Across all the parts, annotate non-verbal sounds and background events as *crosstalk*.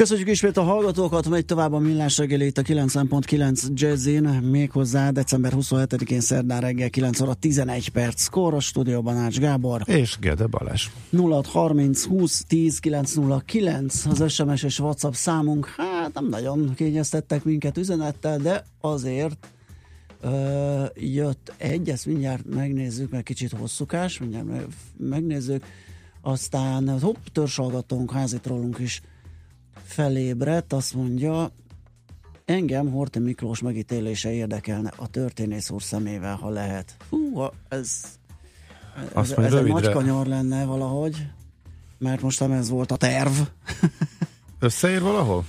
Köszönjük ismét a hallgatókat, megy tovább a millás reggeli itt a 90.9 Jazzin, méghozzá december 27-én szerdán reggel 9 óra 11 perc. Skóra a stúdióban Ács Gábor. És Gede Balázs. 0630 20 10 909 az SMS és WhatsApp számunk. Hát nem nagyon kényeztettek minket üzenettel, de azért ö, jött egy, ezt mindjárt megnézzük, mert kicsit hosszúkás, mindjárt megnézzük. Aztán hopp, törzsalgatónk, házitról is felébredt, azt mondja, engem Horti Miklós megítélése érdekelne a történész úr szemével, ha lehet. Hú, ez, ez, ez egy nagy kanyar lenne valahogy, mert most nem ez volt a terv. *laughs* Összeér valahol?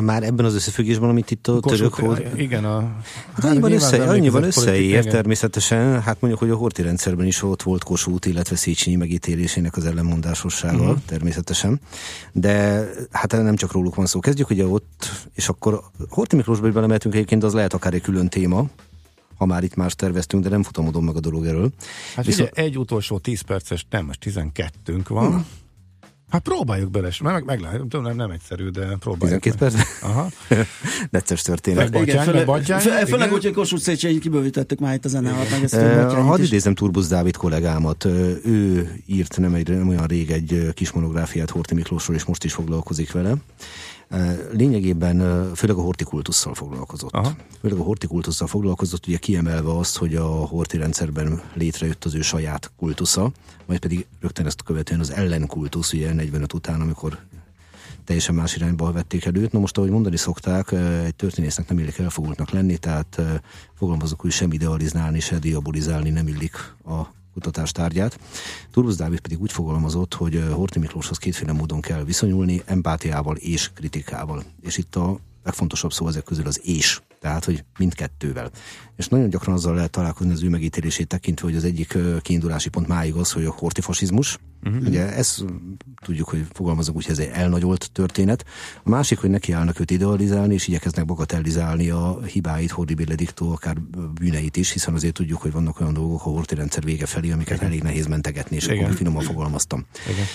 Már ebben az összefüggésben, amit itt a török hoz... Igen, a... Hát annyiban, össze, annyiban összeér természetesen, hát mondjuk, hogy a horti rendszerben is ott volt Kossuth, illetve Széchenyi megítélésének az ellenmondásossága uh-huh. természetesen, de hát nem csak róluk van szó. Kezdjük ugye ott, és akkor Horti Miklósba is belemeltünk egyébként, az lehet akár egy külön téma, ha már itt más terveztünk, de nem futamodom meg a dolog erről. Hát Viszont... ugye egy utolsó 10 perces, nem, most 12 van. Uh-huh Hát próbáljuk bele, meg, meg, meg nem, nem egyszerű, de próbáljuk. 12 perc? Aha. *laughs* Necces történet. Főleg úgy, hogy Kossuth Széchenyi kibővítettük már itt a zenállat, meg ezt uh, Hadd idézem Turbusz Dávid kollégámat. Ő írt nem, egy, nem olyan rég egy kis monográfiát Horti Miklósról, és most is foglalkozik vele. Lényegében főleg a hortikultusszal foglalkozott. Aha. Főleg a hortikultusszal foglalkozott, ugye kiemelve azt, hogy a horti rendszerben létrejött az ő saját kultusza, majd pedig rögtön ezt követően az ellenkultusz, ugye 45 után, amikor teljesen más irányba vették előtt. Na most, ahogy mondani szokták, egy történésznek nem illik elfogultnak lenni, tehát fogalmazok, hogy sem idealizálni, se diabolizálni nem illik a kutatástárgyát. Turbusz Dávid pedig úgy fogalmazott, hogy Horti Miklóshoz kétféle módon kell viszonyulni, empátiával és kritikával. És itt a legfontosabb szó ezek közül az és, tehát, hogy mindkettővel. És nagyon gyakran azzal lehet találkozni az ő megítélését tekintve, hogy az egyik kiindulási pont máig az, hogy a hortifasizmus, uh-huh. ugye ezt tudjuk, hogy fogalmazunk úgy, hogy ez egy elnagyolt történet. A másik, hogy nekiállnak őt idealizálni, és igyekeznek bagatellizálni a hibáit, Hordi diktó, akár bűneit is, hiszen azért tudjuk, hogy vannak olyan dolgok a horti rendszer vége felé, amiket Igen. elég nehéz mentegetni, és Igen. akkor finoman fogalmaztam. Igen.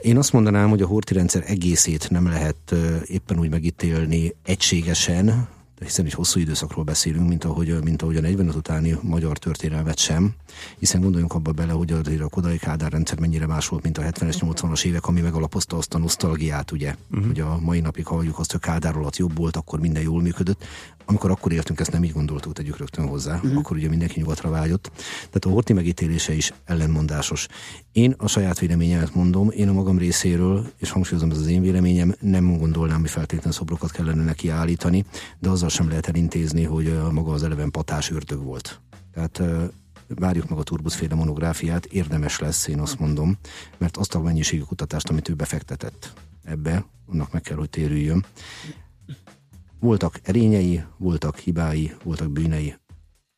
Én azt mondanám, hogy a horti rendszer egészét nem lehet éppen úgy megítélni egységesen, hiszen egy hosszú időszakról beszélünk, mint ahogy, mint ahogy a 45 utáni magyar történelmet sem, hiszen gondoljunk abba bele, hogy a Kodai Kádár rendszer mennyire más volt, mint a 70-es, 80-as évek, ami megalapozta azt a nosztalgiát, ugye, uh-huh. hogy a mai napig halljuk azt, hogy Kádár alatt jobb volt, akkor minden jól működött. Amikor akkor éltünk, ezt nem így gondoltuk, tegyük rögtön hozzá, uh-huh. akkor ugye mindenki nyugatra vágyott. Tehát a Horti megítélése is ellenmondásos. Én a saját véleményemet mondom, én a magam részéről, és hangsúlyozom, ez az én véleményem, nem gondolnám, hogy feltétlenül szobrokat kellene neki állítani, de azzal sem lehet elintézni, hogy maga az eleven patás ördög volt. Tehát várjuk meg a turbuszféle monográfiát, érdemes lesz, én azt mondom, mert azt a mennyiségű kutatást, amit ő befektetett ebbe, annak meg kell, hogy térüljön. Voltak erényei, voltak hibái, voltak bűnei.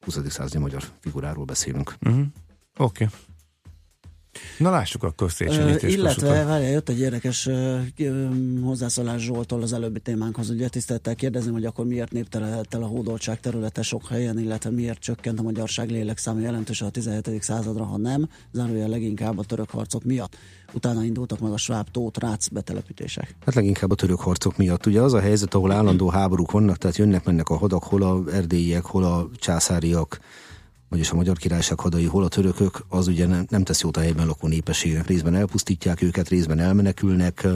20. századi magyar figuráról beszélünk. Uh-huh. Oké. Okay. Na lássuk akkor Széchenit uh, Illetve, várja, jött egy érdekes hozzászólás Zsoltól az előbbi témánkhoz. Ugye tiszteltel kérdezni, hogy akkor miért néptelenedett el a hódoltság területe sok helyen, illetve miért csökkent a magyarság lélekszáma jelentősen a 17. századra, ha nem, zárójel leginkább a török harcok miatt. Utána indultak meg a sváb tót, rác betelepítések. Hát leginkább a török harcok miatt. Ugye az a helyzet, ahol állandó háborúk vannak, tehát jönnek-mennek a hadak, hol a erdélyiek, hol a császáriak, vagyis a magyar királyság hadai, hol a törökök, az ugye nem, nem tesz jót a helyben lakó népességnek. Részben elpusztítják őket, részben elmenekülnek,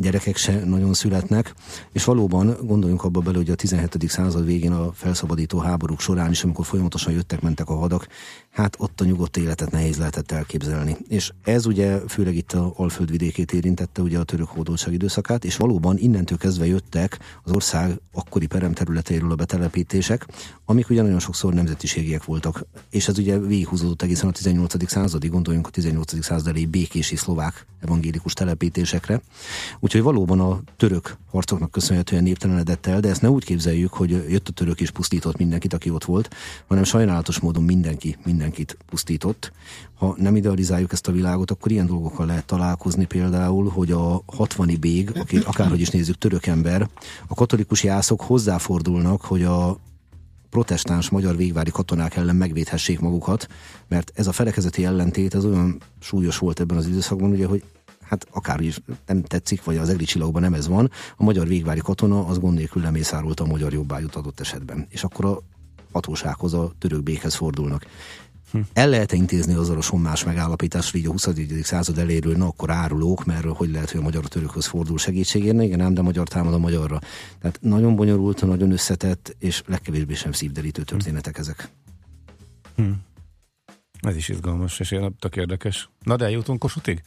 gyerekek se nagyon születnek, és valóban gondoljunk abba bele, hogy a 17. század végén a felszabadító háborúk során is, amikor folyamatosan jöttek-mentek a hadak, hát ott a nyugodt életet nehéz lehetett elképzelni. És ez ugye főleg itt a Alföld vidékét érintette, ugye a török hódoltság időszakát, és valóban innentől kezdve jöttek az ország akkori peremterületeiről a betelepítések, amik ugye nagyon sokszor nemzetiségiek voltak. És ez ugye végighúzódott egészen a 18. századig, gondoljunk a 18. századi békési szlovák evangélikus telepítésekre. Úgyhogy valóban a török harcoknak köszönhetően néptelenedett el, de ezt ne úgy képzeljük, hogy jött a török és pusztított mindenkit, aki ott volt, hanem sajnálatos módon mindenki mindenkit pusztított. Ha nem idealizáljuk ezt a világot, akkor ilyen dolgokkal lehet találkozni például, hogy a 60 bég, aki akárhogy is nézzük, török ember, a katolikus jászok hozzáfordulnak, hogy a protestáns magyar végvári katonák ellen megvédhessék magukat, mert ez a felekezeti ellentét az olyan súlyos volt ebben az időszakban, ugye, hogy hát akár is nem tetszik, vagy az egri csillagban nem ez van, a magyar végvári katona az gond nélkül lemészárolta a magyar jobbágyút adott esetben. És akkor a hatósághoz, a török békhez fordulnak. Hm. El lehet intézni azzal a sommás megállapításra így a 20. század eléről, na akkor árulók, mert hogy lehet, hogy a magyar törökhöz fordul segítségérni, igen, ám de magyar támad a magyarra. Tehát nagyon bonyolult, nagyon összetett, és legkevésbé sem szívderítő történetek ezek. Hm. Ez is izgalmas, és ilyen tök érdekes. Na de eljutunk Kosutig?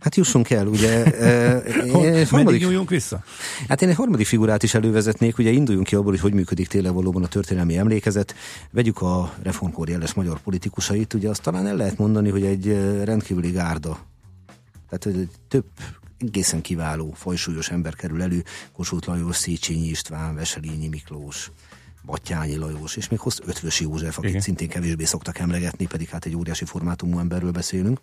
Hát jussunk el, ugye. e, *laughs* harmadik, nyúljunk vissza? Hát én egy harmadik figurát is elővezetnék, ugye induljunk ki abból, hogy hogy működik tényleg valóban a történelmi emlékezet. Vegyük a reformkor jeles magyar politikusait, ugye azt talán el lehet mondani, hogy egy rendkívüli gárda. Tehát egy több egészen kiváló, fajsúlyos ember kerül elő, Kossuth Lajos, Széchenyi István, Veselényi Miklós, Battyányi Lajos, és még hozt Ötvösi József, akit Igen. szintén kevésbé szoktak emlegetni, pedig hát egy óriási formátumú emberről beszélünk.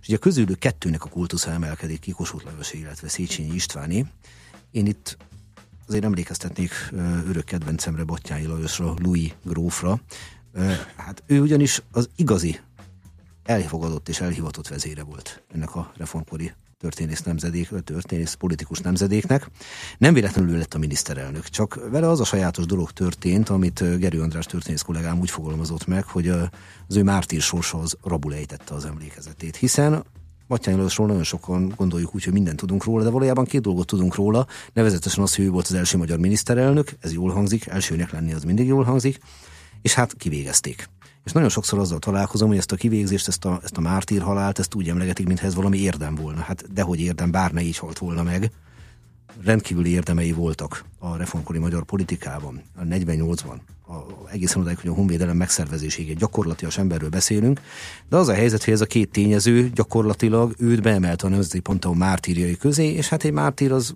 És ugye közülük kettőnek a kultusza emelkedik ki, Kossuth Lajos, illetve Széchenyi Istváni. Én itt azért emlékeztetnék örök kedvencemre, Battyányi Lajosra, Louis grófra. Hát ő ugyanis az igazi elfogadott és elhivatott vezére volt ennek a reformkori történész nemzedék, történész politikus nemzedéknek. Nem véletlenül lett a miniszterelnök, csak vele az a sajátos dolog történt, amit Gerő András történész kollégám úgy fogalmazott meg, hogy az ő mártír sorsa az rabul ejtette az emlékezetét, hiszen Matyány Lajosról nagyon sokan gondoljuk úgy, hogy mindent tudunk róla, de valójában két dolgot tudunk róla, nevezetesen az, hogy ő volt az első magyar miniszterelnök, ez jól hangzik, elsőnek lenni az mindig jól hangzik, és hát kivégezték. És nagyon sokszor azzal találkozom, hogy ezt a kivégzést, ezt a, ezt a mártír halált, ezt úgy emlegetik, mintha ez valami érdem volna. Hát dehogy érdem, bár ne így halt volna meg. Rendkívüli érdemei voltak a reformkori magyar politikában, a 48-ban, a, egészen odáig, hogy a honvédelem megszervezéséig gyakorlatilag emberről beszélünk, de az a helyzet, hogy ez a két tényező gyakorlatilag őt beemelte a Nemzeti Panteon mártírjai közé, és hát egy mártír az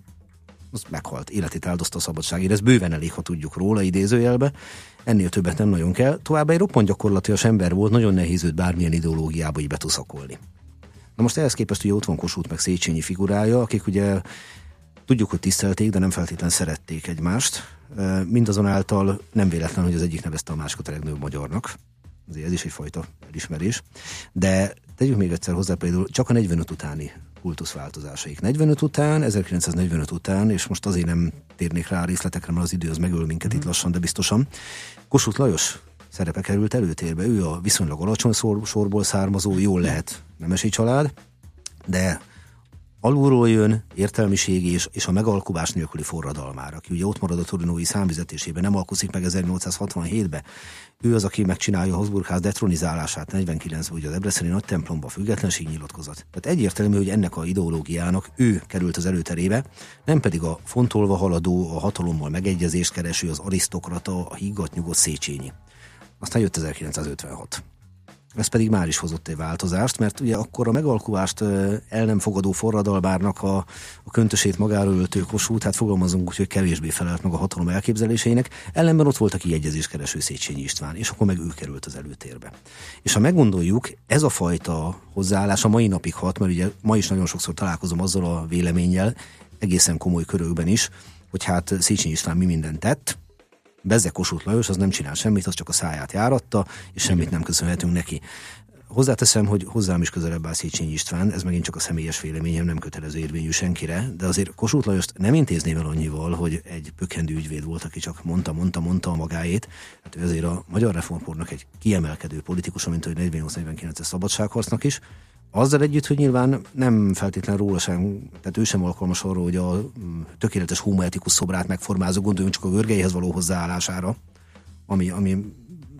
az meghalt, életét áldozta a szabadságért. Ez bőven elég, ha tudjuk róla, idézőjelbe. Ennél többet nem nagyon kell. Továbbá egy roppant gyakorlatilag ember volt, nagyon nehéz őt bármilyen ideológiába így betuszakolni. Na most ehhez képest ugye ott van Kossuth meg Széchenyi figurája, akik ugye tudjuk, hogy tisztelték, de nem feltétlenül szerették egymást. Mindazonáltal nem véletlen, hogy az egyik nevezte a másikat a legnagyobb magyarnak. Azért ez is egyfajta elismerés. De tegyük még egyszer hozzá például csak a 45 utáni kultuszváltozásaik. 45 után, 1945 után, és most azért nem térnék rá a részletekre, mert az idő az megöl minket mm. itt lassan, de biztosan. Kossuth Lajos szerepe került előtérbe. Ő a viszonylag alacsony sorból származó, jól lehet nemesi család, de alulról jön értelmiségi és, és a megalkuvás nélküli forradalmára, aki ugye ott marad a turinói számvizetésében, nem alkuszik meg 1867-be. Ő az, aki megcsinálja a Habsburgház detronizálását 49-ben, ugye a Debreceni nagy templomba függetlenség nyilatkozat. Tehát egyértelmű, hogy ennek a ideológiának ő került az előterébe, nem pedig a fontolva haladó, a hatalommal megegyezést kereső, az arisztokrata, a higgadt nyugodt Széchenyi. Aztán jött 1956. Ez pedig már is hozott egy változást, mert ugye akkor a megalkuvást el nem fogadó forradalmárnak a, a köntösét magáról öltő kosút, hát fogalmazunk úgy, hogy kevésbé felelt meg a hatalom elképzeléseinek, ellenben ott volt a kiegyezéskereső Széchenyi István, és akkor meg ő került az előtérbe. És ha meggondoljuk, ez a fajta hozzáállás a mai napig hat, mert ugye ma is nagyon sokszor találkozom azzal a véleménnyel, egészen komoly körökben is, hogy hát Széchenyi István mi mindent tett, Bezze Kossuth Lajos az nem csinál semmit, az csak a száját járatta, és semmit nem köszönhetünk neki. Hozzáteszem, hogy hozzám is közelebb áll Széchenyi István, ez megint csak a személyes véleményem, nem kötelező érvényű senkire, de azért Kossuth Lajost nem intézném el annyival, hogy egy pökkendő ügyvéd volt, aki csak mondta, mondta, mondta a magáét. Hát ő azért a magyar reformkornak egy kiemelkedő politikus, mint hogy 48-49-es szabadságharcnak is, azzal együtt, hogy nyilván nem feltétlenül róla sem, tehát ő sem alkalmas arra, hogy a mm, tökéletes homoetikus szobrát megformázó, gondoljunk csak a Görgeihez való hozzáállására, ami, ami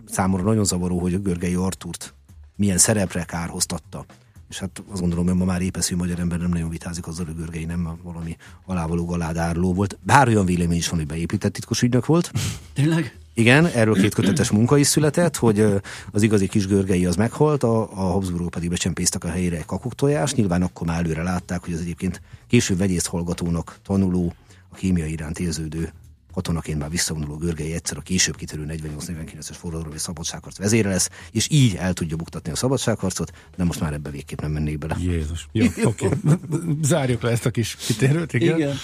számomra nagyon zavaró, hogy a Görgei Artúrt milyen szerepre kárhoztatta. És hát azt gondolom, hogy ma már épeszű magyar ember nem nagyon vitázik azzal, hogy Görgei nem valami alávaló galádárló volt. Bár olyan vélemény is van, hogy beépített titkos ügynök volt. Tényleg? Igen, erről két kötetes munka is született, hogy az igazi kis görgei az meghalt, a, a Habsburgok pedig becsempésztek a helyére egy kakuktojás. Nyilván akkor már előre látták, hogy az egyébként később vegyész hallgatónak tanuló, a kémia iránt érződő katonaként már visszavonuló Görgei egyszer a később kitörő 48-49-es forradalom és szabadságharc vezére lesz, és így el tudja buktatni a szabadságharcot, de most már ebbe végképp nem mennék bele. Jézus. Jó, oké. Okay. *laughs* Zárjuk le ezt a kis kitérőt, igen. igen.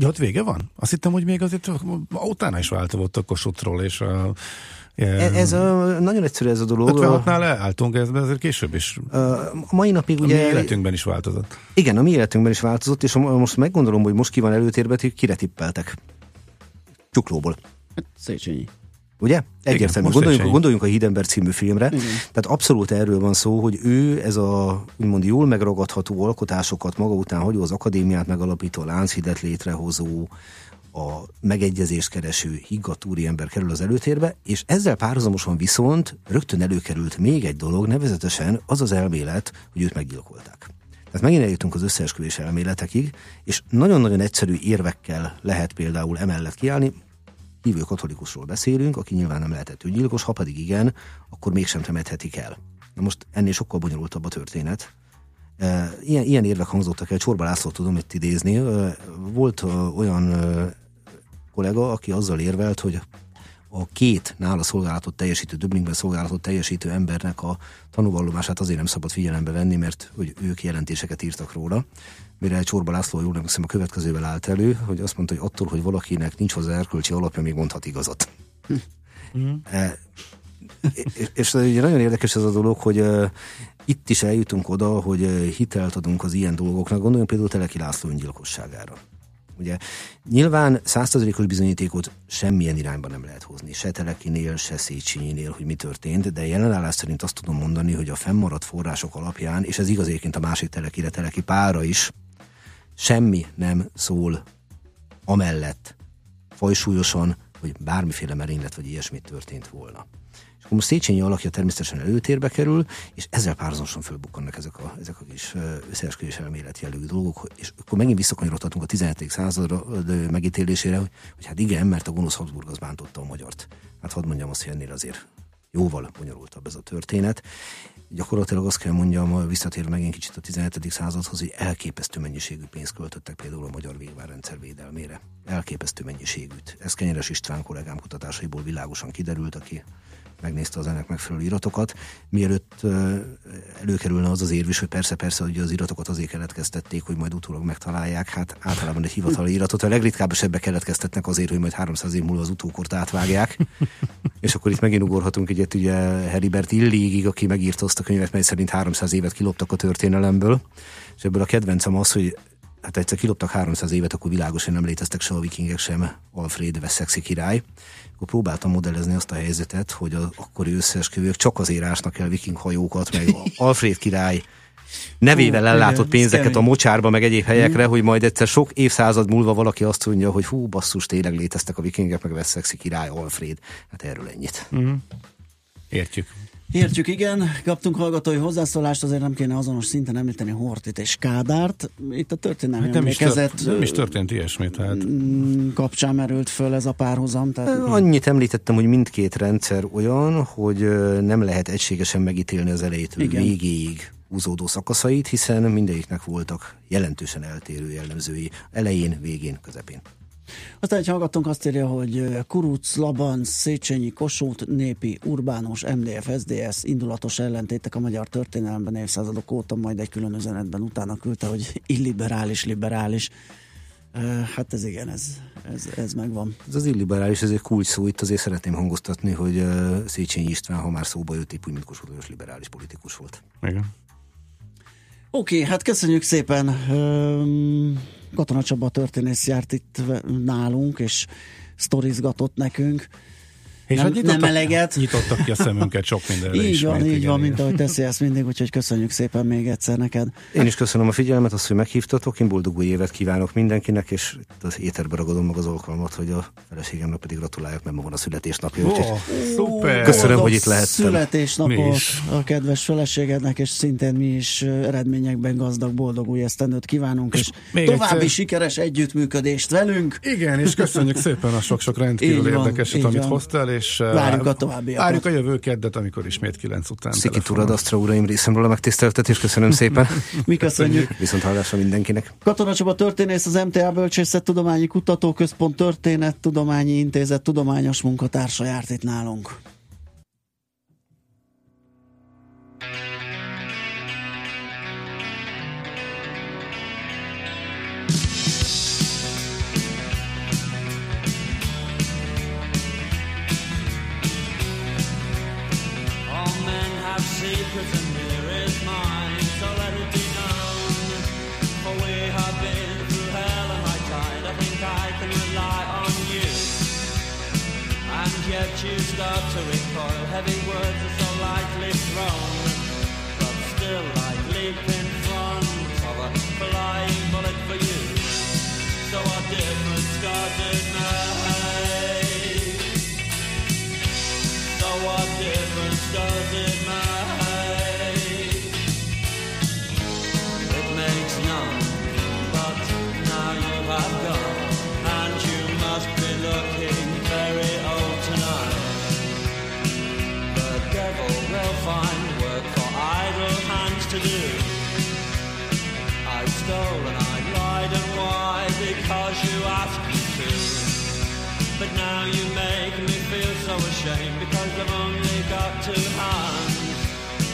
Ja, ott vége van? Azt hittem, hogy még azért utána is változott a Kossutról és a Yeah. Ez a, nagyon egyszerű ez a dolog. 56-nál leálltunk, ez azért később is. A mai napig ugye... A mi életünkben is változott. Igen, a mi életünkben is változott, és most meggondolom, hogy most ki van előtérben, hogy kire tippeltek. Csuklóból. Hát Széchenyi. Ugye? Egyértelmű. Gondoljunk, gondoljunk a Hidember című filmre. Igen. Tehát abszolút erről van szó, hogy ő ez a úgymond jól megragadható alkotásokat maga után hagyó az akadémiát megalapító, Lánchidet létrehozó, a megegyezést kereső higgadt ember kerül az előtérbe, és ezzel párhuzamosan viszont rögtön előkerült még egy dolog, nevezetesen az az elmélet, hogy őt meggyilkolták. Tehát megint eljutunk az összeesküvés elméletekig, és nagyon-nagyon egyszerű érvekkel lehet például emellett kiállni. Hívő katolikusról beszélünk, aki nyilván nem lehetett öngyilkos, ha pedig igen, akkor mégsem temethetik el. Na most ennél sokkal bonyolultabb a történet. Ilyen, ilyen érvek hangzottak el, Csorba László tudom itt idézni. Volt olyan kollega, aki azzal érvelt, hogy a két nála szolgálatot teljesítő, Döblingben szolgálatot teljesítő embernek a tanúvallomását azért nem szabad figyelembe venni, mert hogy ők jelentéseket írtak róla. Mire Csorba László, jól emlékszem, a következővel állt elő, hogy azt mondta, hogy attól, hogy valakinek nincs hozzá erkölcsi alapja, még mondhat igazat. Mm. E, és, és ugye nagyon érdekes ez a dolog, hogy uh, itt is eljutunk oda, hogy uh, hitelt adunk az ilyen dolgoknak. Gondoljunk például Teleki László öngyilkosságára. Ugye nyilván százszerzalékos bizonyítékot semmilyen irányba nem lehet hozni, se Telekinél, se Széchenyinél, hogy mi történt, de jelenállás szerint azt tudom mondani, hogy a fennmaradt források alapján, és ez igaz a másik Telekire, Teleki pára is, semmi nem szól amellett fajsúlyosan, hogy bármiféle merénylet vagy ilyesmit történt volna. Most Széchenyi alakja természetesen előtérbe kerül, és ezzel párhuzamosan fölbukkannak ezek a, ezek a kis összeesküvés elmélet jellegű dolgok, és akkor megint visszakanyarodhatunk a 17. századra megítélésére, hogy, hogy hát igen, mert a gonosz Habsburg az bántotta a magyart. Hát hadd mondjam azt, hogy ennél azért jóval bonyolultabb ez a történet. Gyakorlatilag azt kell mondjam, visszatér megint kicsit a 17. századhoz, hogy elképesztő mennyiségű pénzt költöttek például a magyar végvárrendszer védelmére. Elképesztő mennyiségűt. Ez Kenyeres István kollégám kutatásaiból világosan kiderült, aki megnézte az ennek megfelelő iratokat, mielőtt előkerülne az az érv is, hogy persze-persze, hogy az iratokat azért keletkeztették, hogy majd utólag megtalálják. Hát általában egy hivatali iratot a legritkább esetben keletkeztetnek azért, hogy majd 300 év múlva az utókort átvágják. És akkor itt megint ugorhatunk egyet ugye Heribert Illégig, aki megírta azt a könyvet, mely szerint 300 évet kiloptak a történelemből. És ebből a kedvencem az, hogy hát egyszer kiloptak 300 évet, akkor világosan nem léteztek se a vikingek sem, Alfred Wessexi király akkor próbáltam modellezni azt a helyzetet, hogy az akkori összeesküvők csak azért ásnak el viking hajókat, meg *laughs* Alfred király nevével ellátott pénzeket a mocsárba, meg egyéb helyekre, hogy majd egyszer sok évszázad múlva valaki azt mondja, hogy hú, basszus, tényleg léteztek a vikingek, meg Wessexi király, Alfred. Hát erről ennyit. Mm. Értjük. Értjük, igen. Kaptunk hallgatói hozzászólást, azért nem kéne azonos szinten említeni Hortit és Kádárt. Itt a történelmi hát nem, is tört, nem is történt ilyesmi. Tehát... Mm, kapcsán merült föl ez a párhuzam. Tehát... Annyit említettem, hogy mindkét rendszer olyan, hogy nem lehet egységesen megítélni az elejétől igen. végéig húzódó szakaszait, hiszen mindegyiknek voltak jelentősen eltérő jellemzői elején, végén, közepén. Aztán egy hallgatónk azt írja, hogy Kuruc, Laban, Széchenyi, Kossuth, Népi, Urbánus, MDF, SDS indulatos ellentétek a magyar történelemben évszázadok óta, majd egy külön üzenetben utána küldte, hogy illiberális, liberális. Hát ez igen, ez, ez, ez megvan. Ez az illiberális, ez egy kulcs szó, itt azért szeretném hangoztatni, hogy Széchenyi István, ha már szóba jött, épp úgy, mint Kossuth liberális politikus volt. Igen. Oké, okay, hát köszönjük szépen. Katona Csaba történész járt itt nálunk, és sztorizgatott nekünk. És nem, hát nem eleget. Nyitottak ki a szemünket sok mindenre Így ismét, van, így igen, van, igen. mint ahogy teszi ezt mindig, úgyhogy köszönjük szépen még egyszer neked. Én is köszönöm a figyelmet, azt, hogy meghívtatok, én boldog új évet kívánok mindenkinek, és itt az éterbe ragadom meg az alkalmat, hogy a feleségemnek pedig gratuláljak, mert ma van a születésnapja. Úgyhogy szuper! Köszönöm, hogy itt lehettem. Születésnapos a kedves feleségednek, és szintén mi is eredményekben gazdag, boldog új esztendőt kívánunk, és, és további egyszer... sikeres együttműködést velünk. Igen, és köszönjük szépen a sok-sok rendkívül érdekeset, amit hoztál, és várjuk a további. Várjuk a jövő keddet, amikor ismét kilenc után. Sziki Turadasztra uraim részemről a megtiszteltetést, köszönöm szépen. *laughs* mi köszönjük. Viszont hallásra mindenkinek. Katona Csaba történész, az MTA Bölcsészet Tudományi Kutatóközpont Történet Tudományi Intézet tudományos munkatársa járt itt nálunk. I stole and I lied and why? Because you asked me to. But now you make me feel so ashamed because I've only got two hands.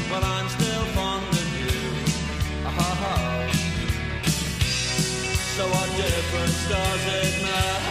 But I'm still fond of you. Oh, so what difference does it make?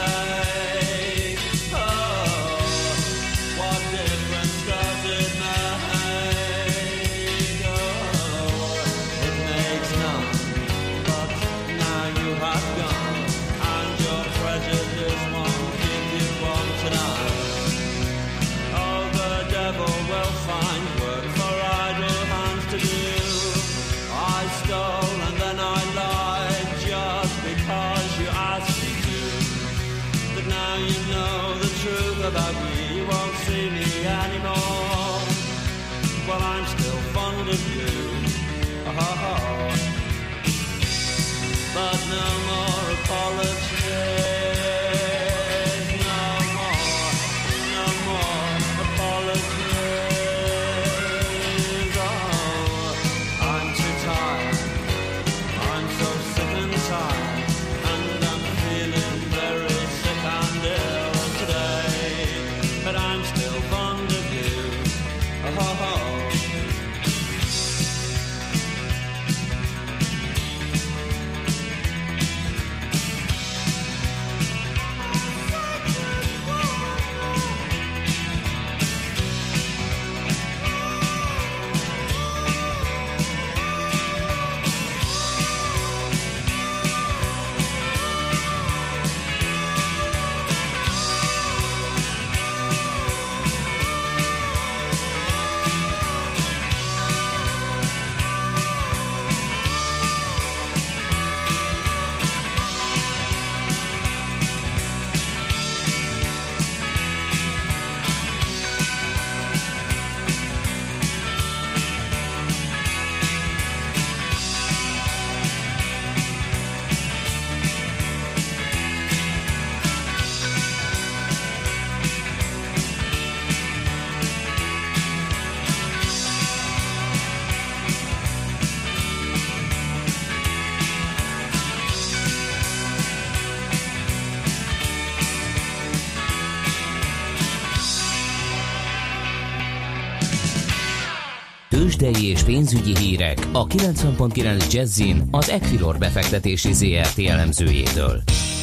Tőzsdei és pénzügyi hírek a 90.9 Jazzin az Equilor befektetési ZRT elemzőjétől.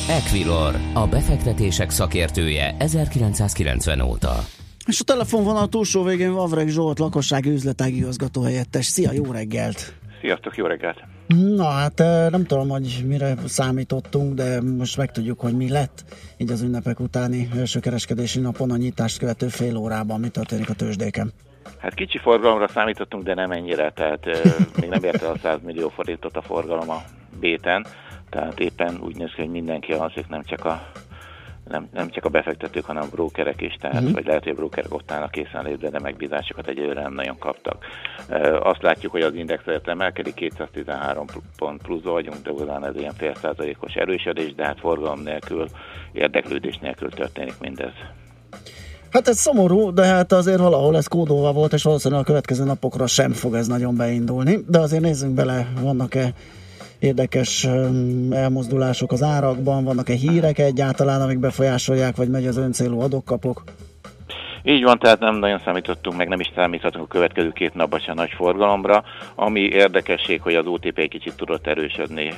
Equilor, a befektetések szakértője 1990 óta. És a telefonvonal túlsó végén Vavreg Zsolt, lakossági üzletági igazgató helyettes. Szia, jó reggelt! Sziasztok, jó reggelt! Na hát eh, nem tudom, hogy mire számítottunk, de most megtudjuk, hogy mi lett így az ünnepek utáni első kereskedési napon a nyitást követő fél órában, mi történik a tőzsdéken. Hát kicsi forgalomra számítottunk, de nem ennyire, tehát még nem érte a 100 millió forintot a forgalom a béten, tehát éppen úgy néz ki, hogy mindenki alszik, nem csak a nem, nem csak a befektetők, hanem a brókerek is, tehát, uh-huh. vagy lehet, hogy a brókerek ott állnak készen létre, de megbízásokat egyelőre nem nagyon kaptak. Ö, Azt látjuk, hogy az index emelkedik, 213 pl- pont pluszba vagyunk, de utána ez ilyen fél százalékos erősödés, de hát forgalom nélkül, érdeklődés nélkül történik mindez. Hát ez szomorú, de hát azért valahol ez kódolva volt, és valószínűleg a következő napokra sem fog ez nagyon beindulni. De azért nézzünk bele, vannak-e érdekes elmozdulások az árakban, vannak-e hírek egyáltalán, amik befolyásolják, vagy megy az öncélú adok-kapok? Így van, tehát nem nagyon számítottunk, meg nem is számíthatunk a következő két napban sem nagy forgalomra. Ami érdekesség, hogy az OTP egy kicsit tudott erősödni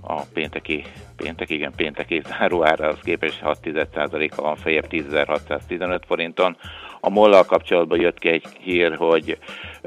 a pénteki, péntek, igen, pénteki záróára, az képest 6,1%-a van fejebb 10.615 forinton. A mollal kapcsolatban jött ki egy hír, hogy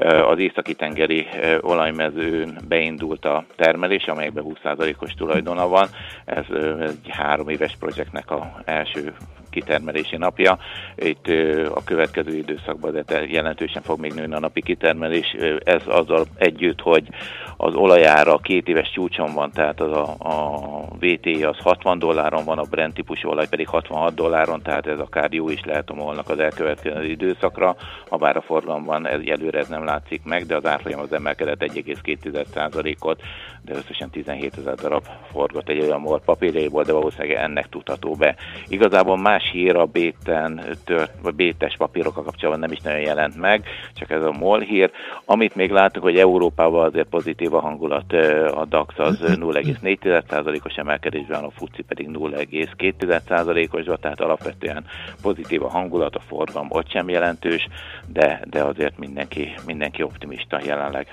az északi tengeri ö, olajmezőn beindult a termelés, amelyekben 20%-os tulajdona van. Ez egy három éves projektnek a első kitermelési napja. Itt a következő időszakban de jelentősen fog még nőni a napi kitermelés. Ez azzal együtt, hogy az olajára két éves csúcson van, tehát az a, a VT az 60 dolláron van, a Brent típusú olaj pedig 66 dolláron, tehát ez akár jó is lehet a molnak az elkövetkező időszakra, ha bár a forgalomban ez, előre ez nem látszik meg, de az árfolyam az emelkedett 1,2%-ot, de összesen 17 ezer darab forgott egy olyan MOL papírjaiból, de valószínűleg ennek tudható be. Igazából más hír a béten tört, vagy bétes papírokkal kapcsolatban nem is nagyon jelent meg, csak ez a MOL hír. Amit még látunk, hogy Európában azért pozitív a hangulat, a DAX az *clears throat* 0,4%-os emelkedésben, a FUCI pedig 0,2%-os, tehát alapvetően pozitív a hangulat, a forgalom ott sem jelentős, de, de azért mindenki, mindenki optimista jelenleg.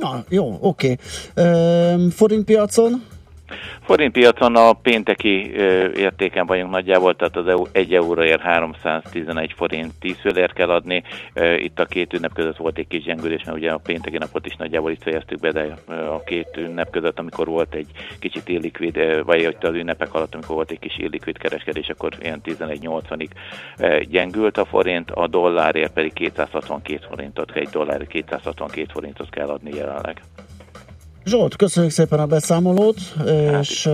Na, jó, oké. Okay. Forintpiacon? Forintpiacon a pénteki értéken vagyunk nagyjából, tehát az EU, 1 euróért 311 forint 10 fillért kell adni. Itt a két ünnep között volt egy kis gyengülés, mert ugye a pénteki napot is nagyjából itt fejeztük be, de a két ünnep között, amikor volt egy kicsit illikvid, vagy ott az ünnepek alatt, amikor volt egy kis illikvid kereskedés, akkor ilyen 11.80-ig ö, gyengült a forint, a dollárért pedig 262 forintot, egy dollár 262 forintot kell adni jelenleg. Zsolt, köszönjük szépen a beszámolót, és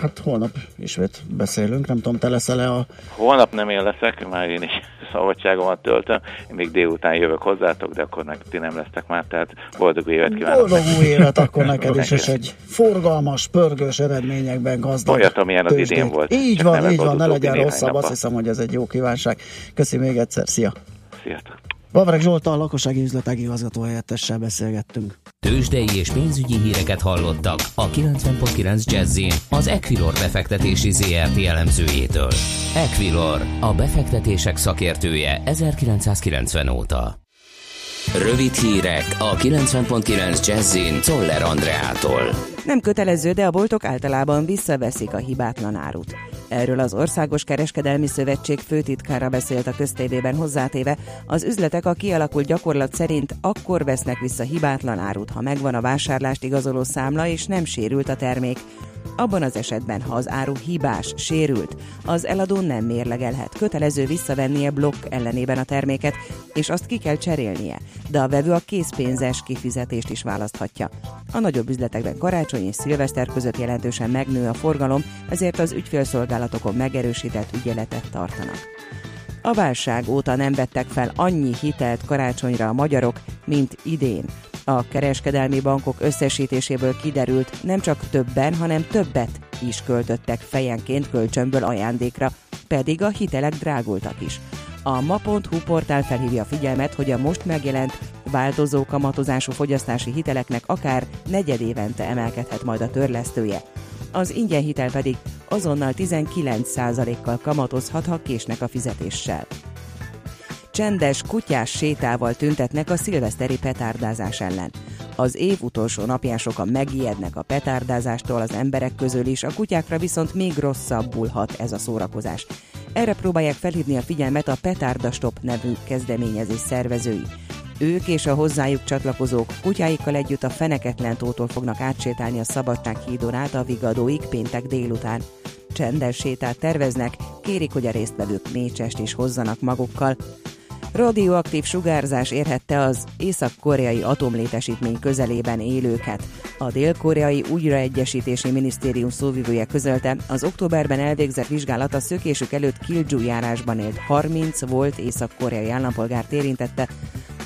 hát holnap ismét beszélünk, nem tudom, te leszel-e a... Holnap nem én leszek, már én is szabadságomat töltöm, én még délután jövök hozzátok, de akkor meg ti nem lesztek már, tehát boldog évet kívánok. Boldog új évet akkor *laughs* neked is, és egy forgalmas, pörgős eredményekben gazdag Olyat, amilyen az idén volt. Így van, így van, ne legyen rosszabb, azt napban. hiszem, hogy ez egy jó kívánság. Köszi még egyszer, szia! Sziasztok! Bavreg Zsoltal, a lakossági üzletági igazgató helyettessel beszélgettünk. Tőzsdei és pénzügyi híreket hallottak a 90.9 jazz az Equilor befektetési ZRT elemzőjétől. Equilor, a befektetések szakértője 1990 óta. Rövid hírek a 90.9 Jazzin Toller Andreától. Nem kötelező, de a boltok általában visszaveszik a hibátlan árut. Erről az Országos Kereskedelmi Szövetség főtitkára beszélt a köztévében hozzátéve, az üzletek a kialakult gyakorlat szerint akkor vesznek vissza hibátlan árut, ha megvan a vásárlást igazoló számla és nem sérült a termék. Abban az esetben, ha az áru hibás, sérült, az eladó nem mérlegelhet. Kötelező visszavennie blokk ellenében a terméket, és azt ki kell cserélnie, de a vevő a készpénzes kifizetést is választhatja. A nagyobb üzletekben karácsony és szilveszter között jelentősen megnő a forgalom, ezért az ügyfélszolgálatokon megerősített ügyeletet tartanak. A válság óta nem vettek fel annyi hitelt karácsonyra a magyarok, mint idén. A kereskedelmi bankok összesítéséből kiderült, nem csak többen, hanem többet is költöttek fejenként kölcsönből ajándékra, pedig a hitelek drágultak is. A ma.hu portál felhívja a figyelmet, hogy a most megjelent változó kamatozású fogyasztási hiteleknek akár negyedévente emelkedhet majd a törlesztője. Az ingyen hitel pedig azonnal 19%-kal kamatozhat, ha késnek a fizetéssel csendes kutyás sétával tüntetnek a szilveszteri petárdázás ellen. Az év utolsó napján sokan megijednek a petárdázástól az emberek közül is, a kutyákra viszont még rosszabbul hat ez a szórakozás. Erre próbálják felhívni a figyelmet a Petárda Stop nevű kezdeményezés szervezői. Ők és a hozzájuk csatlakozók kutyáikkal együtt a Feneketlen tótól fognak átsétálni a Szabadság hídon át a Vigadóig péntek délután. Csendes sétát terveznek, kérik, hogy a résztvevők mécsest is hozzanak magukkal. Radioaktív sugárzás érhette az észak-koreai atomlétesítmény közelében élőket. A dél-koreai újraegyesítési minisztérium szóvivője közölte, az októberben elvégzett vizsgálat a szökésük előtt Kilju járásban élt 30 volt észak-koreai állampolgárt érintette.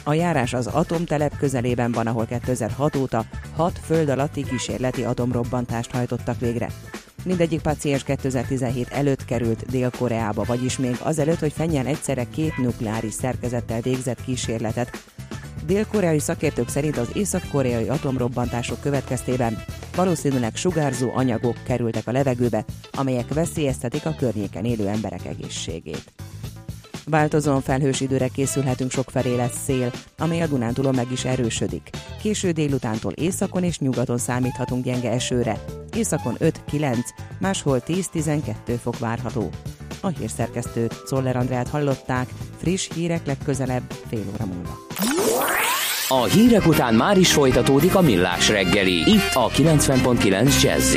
A járás az atomtelep közelében van, ahol 2006 óta 6 föld alatti kísérleti atomrobbantást hajtottak végre. Mindegyik paciens 2017 előtt került Dél-Koreába, vagyis még azelőtt, hogy Fenyen egyszerre két nukleáris szerkezettel végzett kísérletet. Dél-koreai szakértők szerint az észak-koreai atomrobbantások következtében valószínűleg sugárzó anyagok kerültek a levegőbe, amelyek veszélyeztetik a környéken élő emberek egészségét. Változóan felhős időre készülhetünk sokfelé lesz szél, amely a Dunántúlon meg is erősödik. Késő délutántól északon és nyugaton számíthatunk gyenge esőre. Északon 5-9, máshol 10-12 fok várható. A hírszerkesztőt, Szoller Andrát hallották, friss hírek legközelebb fél óra múlva. A hírek után már is folytatódik a millás reggeli, itt a 90.9 jazz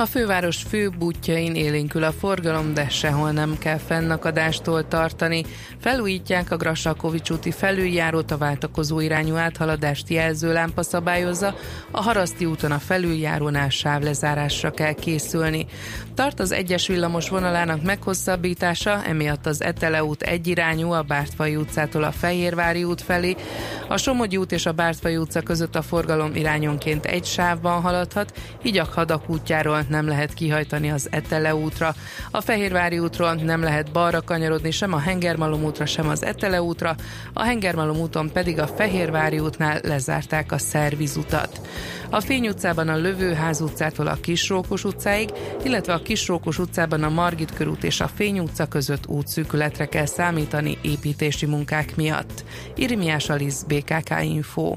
a főváros főbb útjain élénkül a forgalom, de sehol nem kell fennakadástól tartani. Felújítják a Grassalkovics úti felüljárót, a váltakozó irányú áthaladást jelző lámpa szabályozza, a Haraszti úton a felüljárónál sávlezárásra kell készülni. Tart az egyes villamos vonalának meghosszabbítása, emiatt az Etele út egyirányú a Bártfai utcától a Fehérvári út felé, a Somogyi út és a Bártfai utca között a forgalom irányonként egy sávban haladhat, így a Hadak útjáról nem lehet kihajtani az Etele útra. A Fehérvári útról nem lehet balra kanyarodni sem a Hengermalom útra, sem az Etele útra, a Hengermalom úton pedig a Fehérvári útnál lezárták a szervizutat. A Fény utcában a Lövőház utcától a Kisrókos utcáig, illetve a Kisrókos utcában a Margit körút és a Fény utca között útszűkületre kell számítani építési munkák miatt. Irmiás Alisz, BKK Info.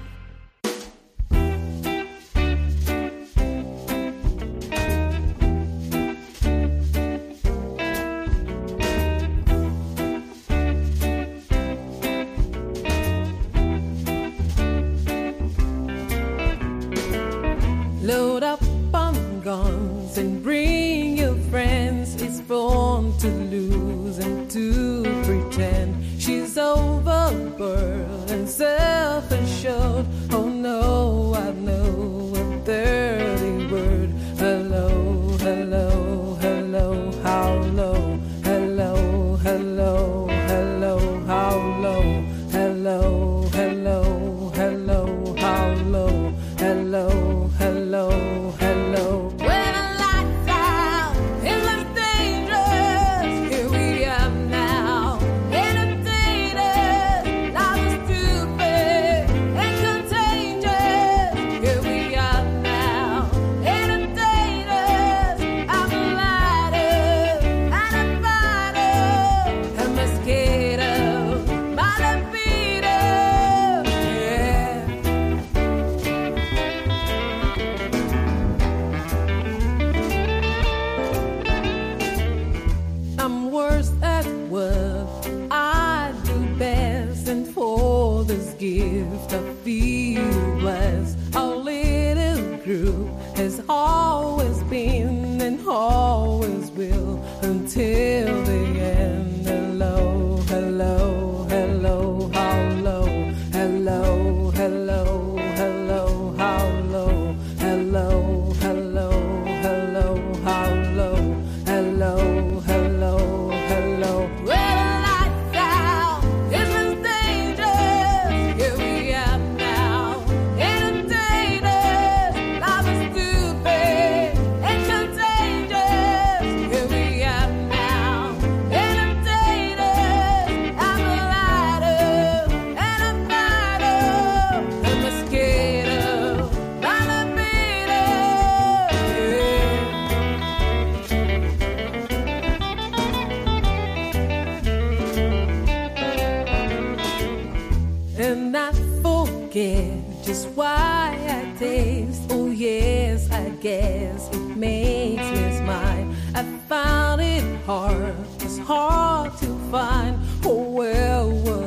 forget just why I taste. Oh, yes, I guess it makes me smile. I found it hard, it's hard to find. Oh, well, whatever,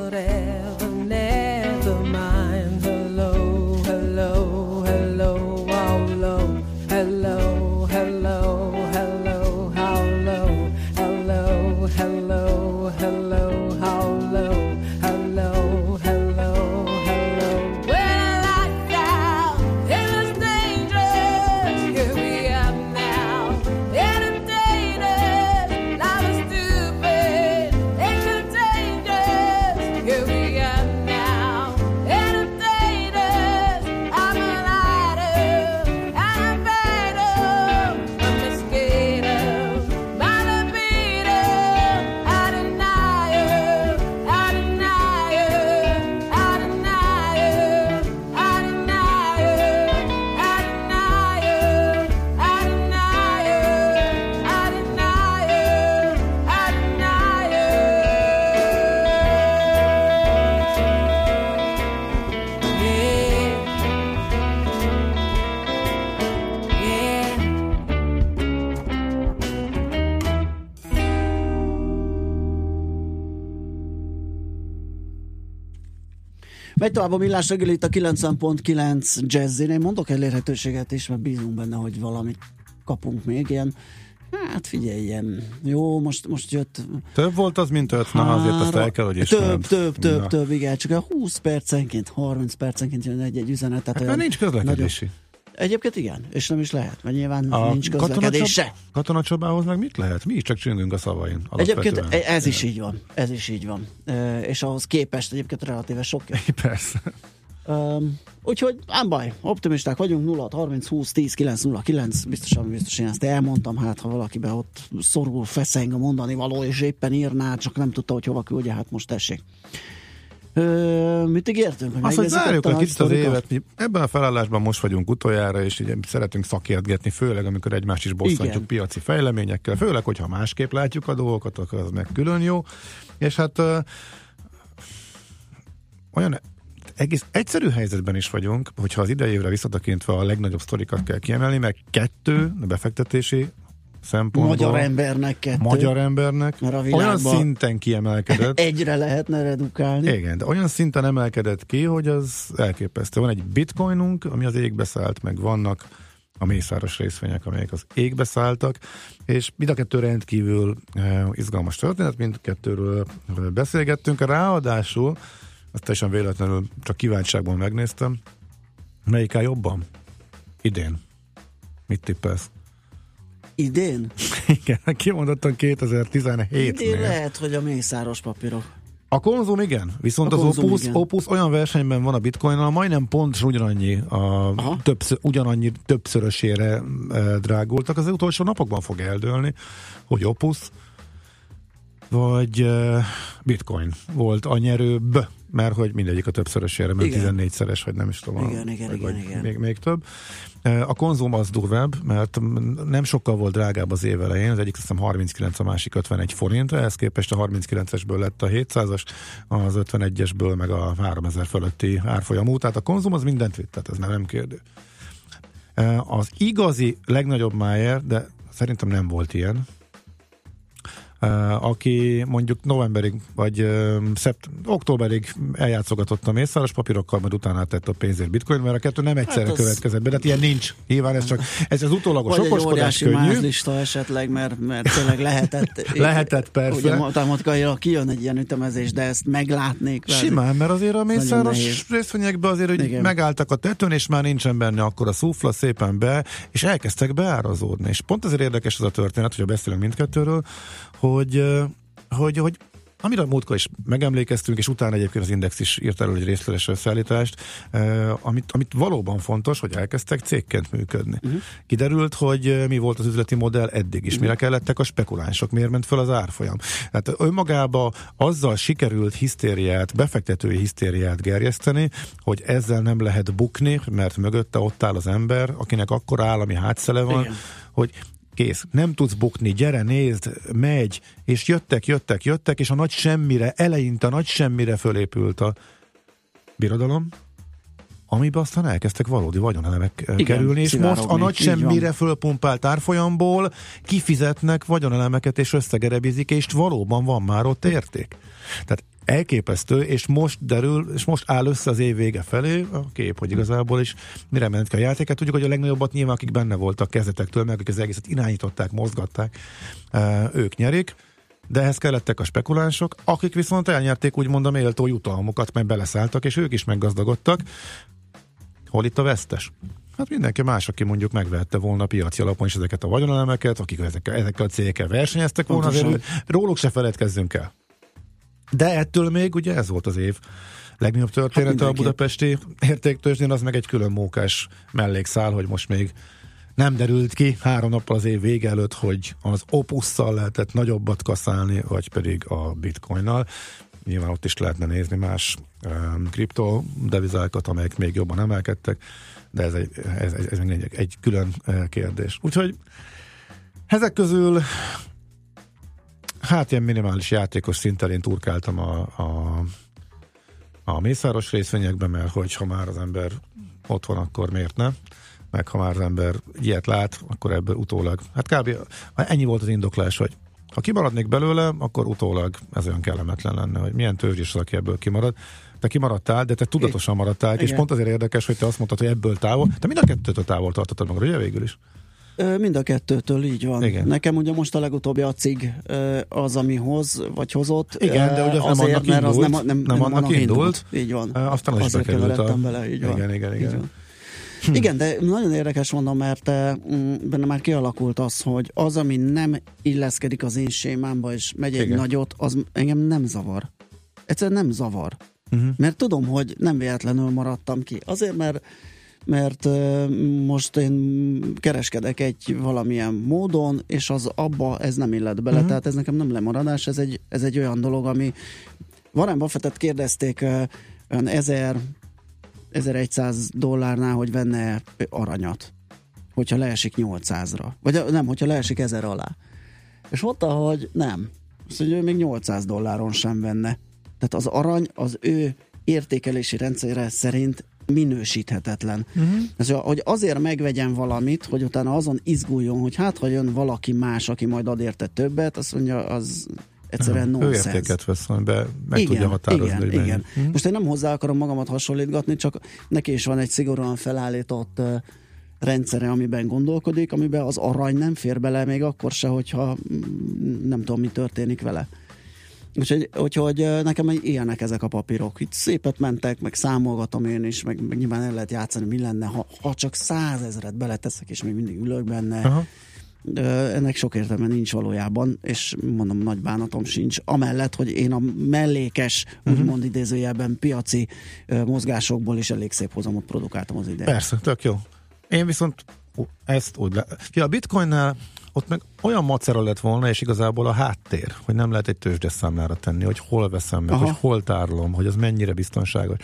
Megy tovább a millás reggel itt a 90.9 jazzin. Én mondok elérhetőséget is, mert bízunk benne, hogy valamit kapunk még ilyen. Hát figyelj, ilyen. Jó, most, most jött Több volt az, mint öt? Na, azért azt el kell, hogy több, ismered. több, több, Na. több, igen, csak a 20 percenként, 30 percenként jön egy-egy üzenet. Tehát Hát, nincs közlekedési. Nagyon... Egyébként igen, és nem is lehet, mert nyilván A nincs közlekedés se. katonacsab- katonacsabához meg mit lehet? Mi is csak csüngünk a szavain. Egyébként e- ez is így van, ez is így van. E, és ahhoz képest egyébként relatíve sok jön. *laughs* Persze. Um, úgyhogy nem baj, optimisták vagyunk, 0 30 20 10 9 0 9, biztosan, biztos én ezt elmondtam, hát ha valakibe ott szorul, feszeng a mondani való, és éppen írná, csak nem tudta, hogy hova küldje, hát most tessék. Ö, mit ígértünk? Azt, hogy zárjuk a kicsit az évet, mi ebben a felállásban most vagyunk utoljára, és így szeretünk szakértgetni, főleg amikor egymást is bosszantjuk Igen. piaci fejleményekkel, főleg, hogyha másképp látjuk a dolgokat, akkor az meg külön jó. És hát ö, olyan egész egyszerű helyzetben is vagyunk, hogyha az idei évre visszatekintve a legnagyobb sztorikat kell kiemelni, mert kettő a befektetési szempontból Magyar embernek kettő. magyar embernek Mert a olyan szinten kiemelkedett, *laughs* Egyre lehetne redukálni. igen, de olyan szinten emelkedett ki, hogy az elképesztő. Van egy bitcoinunk, ami az égbe szállt, meg vannak a mészáros részvények, amelyek az égbe szálltak, és mind a kettő rendkívül eh, izgalmas történet, mindkettőről beszélgettünk. Ráadásul, azt teljesen véletlenül csak kíváncsiságból megnéztem, melyik áll jobban? Idén. Mit tippelsz? Idén? *laughs* Igen, kimondottan 2017-nél. Idén lehet, hogy a mészáros papírok. A konzum igen, viszont A az konzum Opus, igen. Opus olyan versenyben van a bitcoinnal, majdnem pont ugyanannyi, a Aha. többször, ugyanannyi többszörösére e, drágultak. Az utolsó napokban fog eldőlni, hogy Opus vagy bitcoin volt a nyerőbb, mert hogy mindegyik a többszörösére, mert Igen. 14-szeres, vagy nem is tudom. Igen, igen, vagy, igen, igen. Még, még több. A konzum az durvább, mert nem sokkal volt drágább az év elején, az egyik azt hiszem 39, a másik 51 forint, ehhez képest a 39-esből lett a 700-as, az 51-esből meg a 3000 fölötti árfolyamú, tehát a konzum az mindent vitt, tehát ez már nem kérdő. Az igazi legnagyobb májer, de szerintem nem volt ilyen, aki mondjuk novemberig, vagy szept, októberig eljátszogatott a mészáros papírokkal, majd utána tett a pénzért bitcoin, mert a kettő nem egyszerre Hát hát az- következett be, tehát ilyen nincs. Nyilván ez csak, ez az utólagos Vagy egy okoskodás óriási könnyű. mázlista esetleg, mert, mert tényleg lehetett. *laughs* Lehetett, persze. Ugye matematikailag kijön egy ilyen ütemezés, de ezt meglátnék. kvázi. Simán, mert azért a mészáros részvényekben azért hogy Igen. megálltak a tetőn, és már nincsen benne akkor a szufla szépen be, és elkezdtek beárazódni. És pont ezért érdekes ez a történet, hogy beszélünk mindkettőről, hogy, hogy, hogy amire a múltkor is megemlékeztünk, és utána egyébként az Index is írt elő egy részletes összeállítást, amit, amit valóban fontos, hogy elkezdtek cégként működni. Uh-huh. Kiderült, hogy mi volt az üzleti modell eddig is, mire kellettek a spekulánsok, miért ment fel az árfolyam. Tehát önmagába azzal sikerült hisztériát, befektetői hisztériát gerjeszteni, hogy ezzel nem lehet bukni, mert mögötte ott áll az ember, akinek akkor állami hátszele van, Igen. hogy kész, nem tudsz bukni, gyere, nézd, megy, és jöttek, jöttek, jöttek, és a nagy semmire, eleinte a nagy semmire fölépült a birodalom, amiben aztán elkezdtek valódi vagyonelemek Igen, Igen, kerülni, és most a nagy semmire fölpumpált árfolyamból kifizetnek vagyonelemeket és összegerebizik, és valóban van már ott érték. Tehát elképesztő, és most derül, és most áll össze az év vége felé a kép, hogy igazából is mire ment ki a játéket. Tudjuk, hogy a legnagyobbat nyilván, akik benne voltak kezdetektől, meg akik az egészet irányították, mozgatták, eh, ők nyerik de ehhez kellettek a spekulánsok, akik viszont elnyerték úgymond a méltó jutalmokat, mert beleszálltak, és ők is meggazdagodtak. Hol itt a vesztes? Hát mindenki más, aki mondjuk megvehette volna a piaci alapon is ezeket a vagyonelemeket, akik ezekkel, ezekkel a cégekkel versenyeztek volna, azért róluk se feledkezzünk el. De ettől még ugye ez volt az év legnagyobb története a mindenképp. budapesti értéktőzsdén, az meg egy külön mókás mellékszál, hogy most még nem derült ki három nappal az év vége előtt, hogy az opusszal lehetett nagyobbat kaszálni, vagy pedig a bitcoinnal. Nyilván ott is lehetne nézni más um, kriptodevizákat, amelyek még jobban emelkedtek, de ez egy, ez, ez, ez egy, egy külön uh, kérdés. Úgyhogy ezek közül hát ilyen minimális játékos szinten én turkáltam a, a, a mészáros részvényekbe, mert hogyha már az ember ott van, akkor miért ne? Meg ha már az ember ilyet lát, akkor ebből utólag, hát kb. ennyi volt az indoklás, hogy ha kimaradnék belőle, akkor utólag ez olyan kellemetlen lenne, hogy milyen tőzsdés az, aki ebből kimarad. Te kimaradtál, de te tudatosan maradtál, és Igen. pont azért érdekes, hogy te azt mondtad, hogy ebből távol. Te mind a kettőtől távol tartottad magad, ugye végül is? Mind a kettőtől így van. Igen. Nekem ugye most a legutóbbi a cig az, ami hoz, vagy hozott. Igen, de ugye az nem annak mert az indult. nem, nem, Nem annak indult. Így van. Aztán az is azért bekerült a- bele, így van. Igen, igen, Így igen. van. Igen, de nagyon érdekes mondom, mert mm, benne már kialakult az, hogy az, ami nem illeszkedik az én sémámba, és megy egy Igen. nagyot, az engem nem zavar. Egyszerűen nem zavar. Uh-huh. Mert tudom, hogy nem véletlenül maradtam ki. Azért, mert mert most én kereskedek egy valamilyen módon, és az abba ez nem illet bele, uh-huh. tehát ez nekem nem lemaradás, ez egy, ez egy olyan dolog, ami Warren Buffettet kérdezték ö, olyan 1000 1100 dollárnál, hogy venne aranyat, hogyha leesik 800-ra. Vagy nem, hogyha leesik 1000 alá. És mondta, hogy nem. Azt mondja, ő még 800 dolláron sem venne. Tehát az arany az ő értékelési rendszere szerint minősíthetetlen. Uh-huh. Ez, hogy azért megvegyen valamit, hogy utána azon izguljon, hogy hát, ha jön valaki más, aki majd ad érte többet, azt mondja, az egyszerűen ő nonsens. értéket vesz, amiben meg tudja határozni, igen, hogy igen. Hm? Most én nem hozzá akarom magamat hasonlítgatni, csak neki is van egy szigorúan felállított uh, rendszere, amiben gondolkodik, amiben az arany nem fér bele, még akkor se, hogyha mm, nem tudom, mi történik vele. Úgyhogy, úgyhogy nekem ilyenek ezek a papírok. Itt szépet mentek, meg számolgatom én is, meg, meg nyilván el lehet játszani, mi lenne, ha, ha csak százezret beleteszek, és még mindig ülök benne. Aha. Ennek sok értelme nincs valójában, és mondom, nagy bánatom sincs. Amellett, hogy én a mellékes, uh-huh. úgymond idézőjelben piaci mozgásokból is elég szép hozamot produkáltam az idején. Persze, tök jó. Én viszont ezt úgy le... Ja, a bitcoinnál ott meg olyan macera lett volna, és igazából a háttér, hogy nem lehet egy tőzsdes számlára tenni, hogy hol veszem meg, Aha. hogy hol tárolom, hogy az mennyire biztonságos.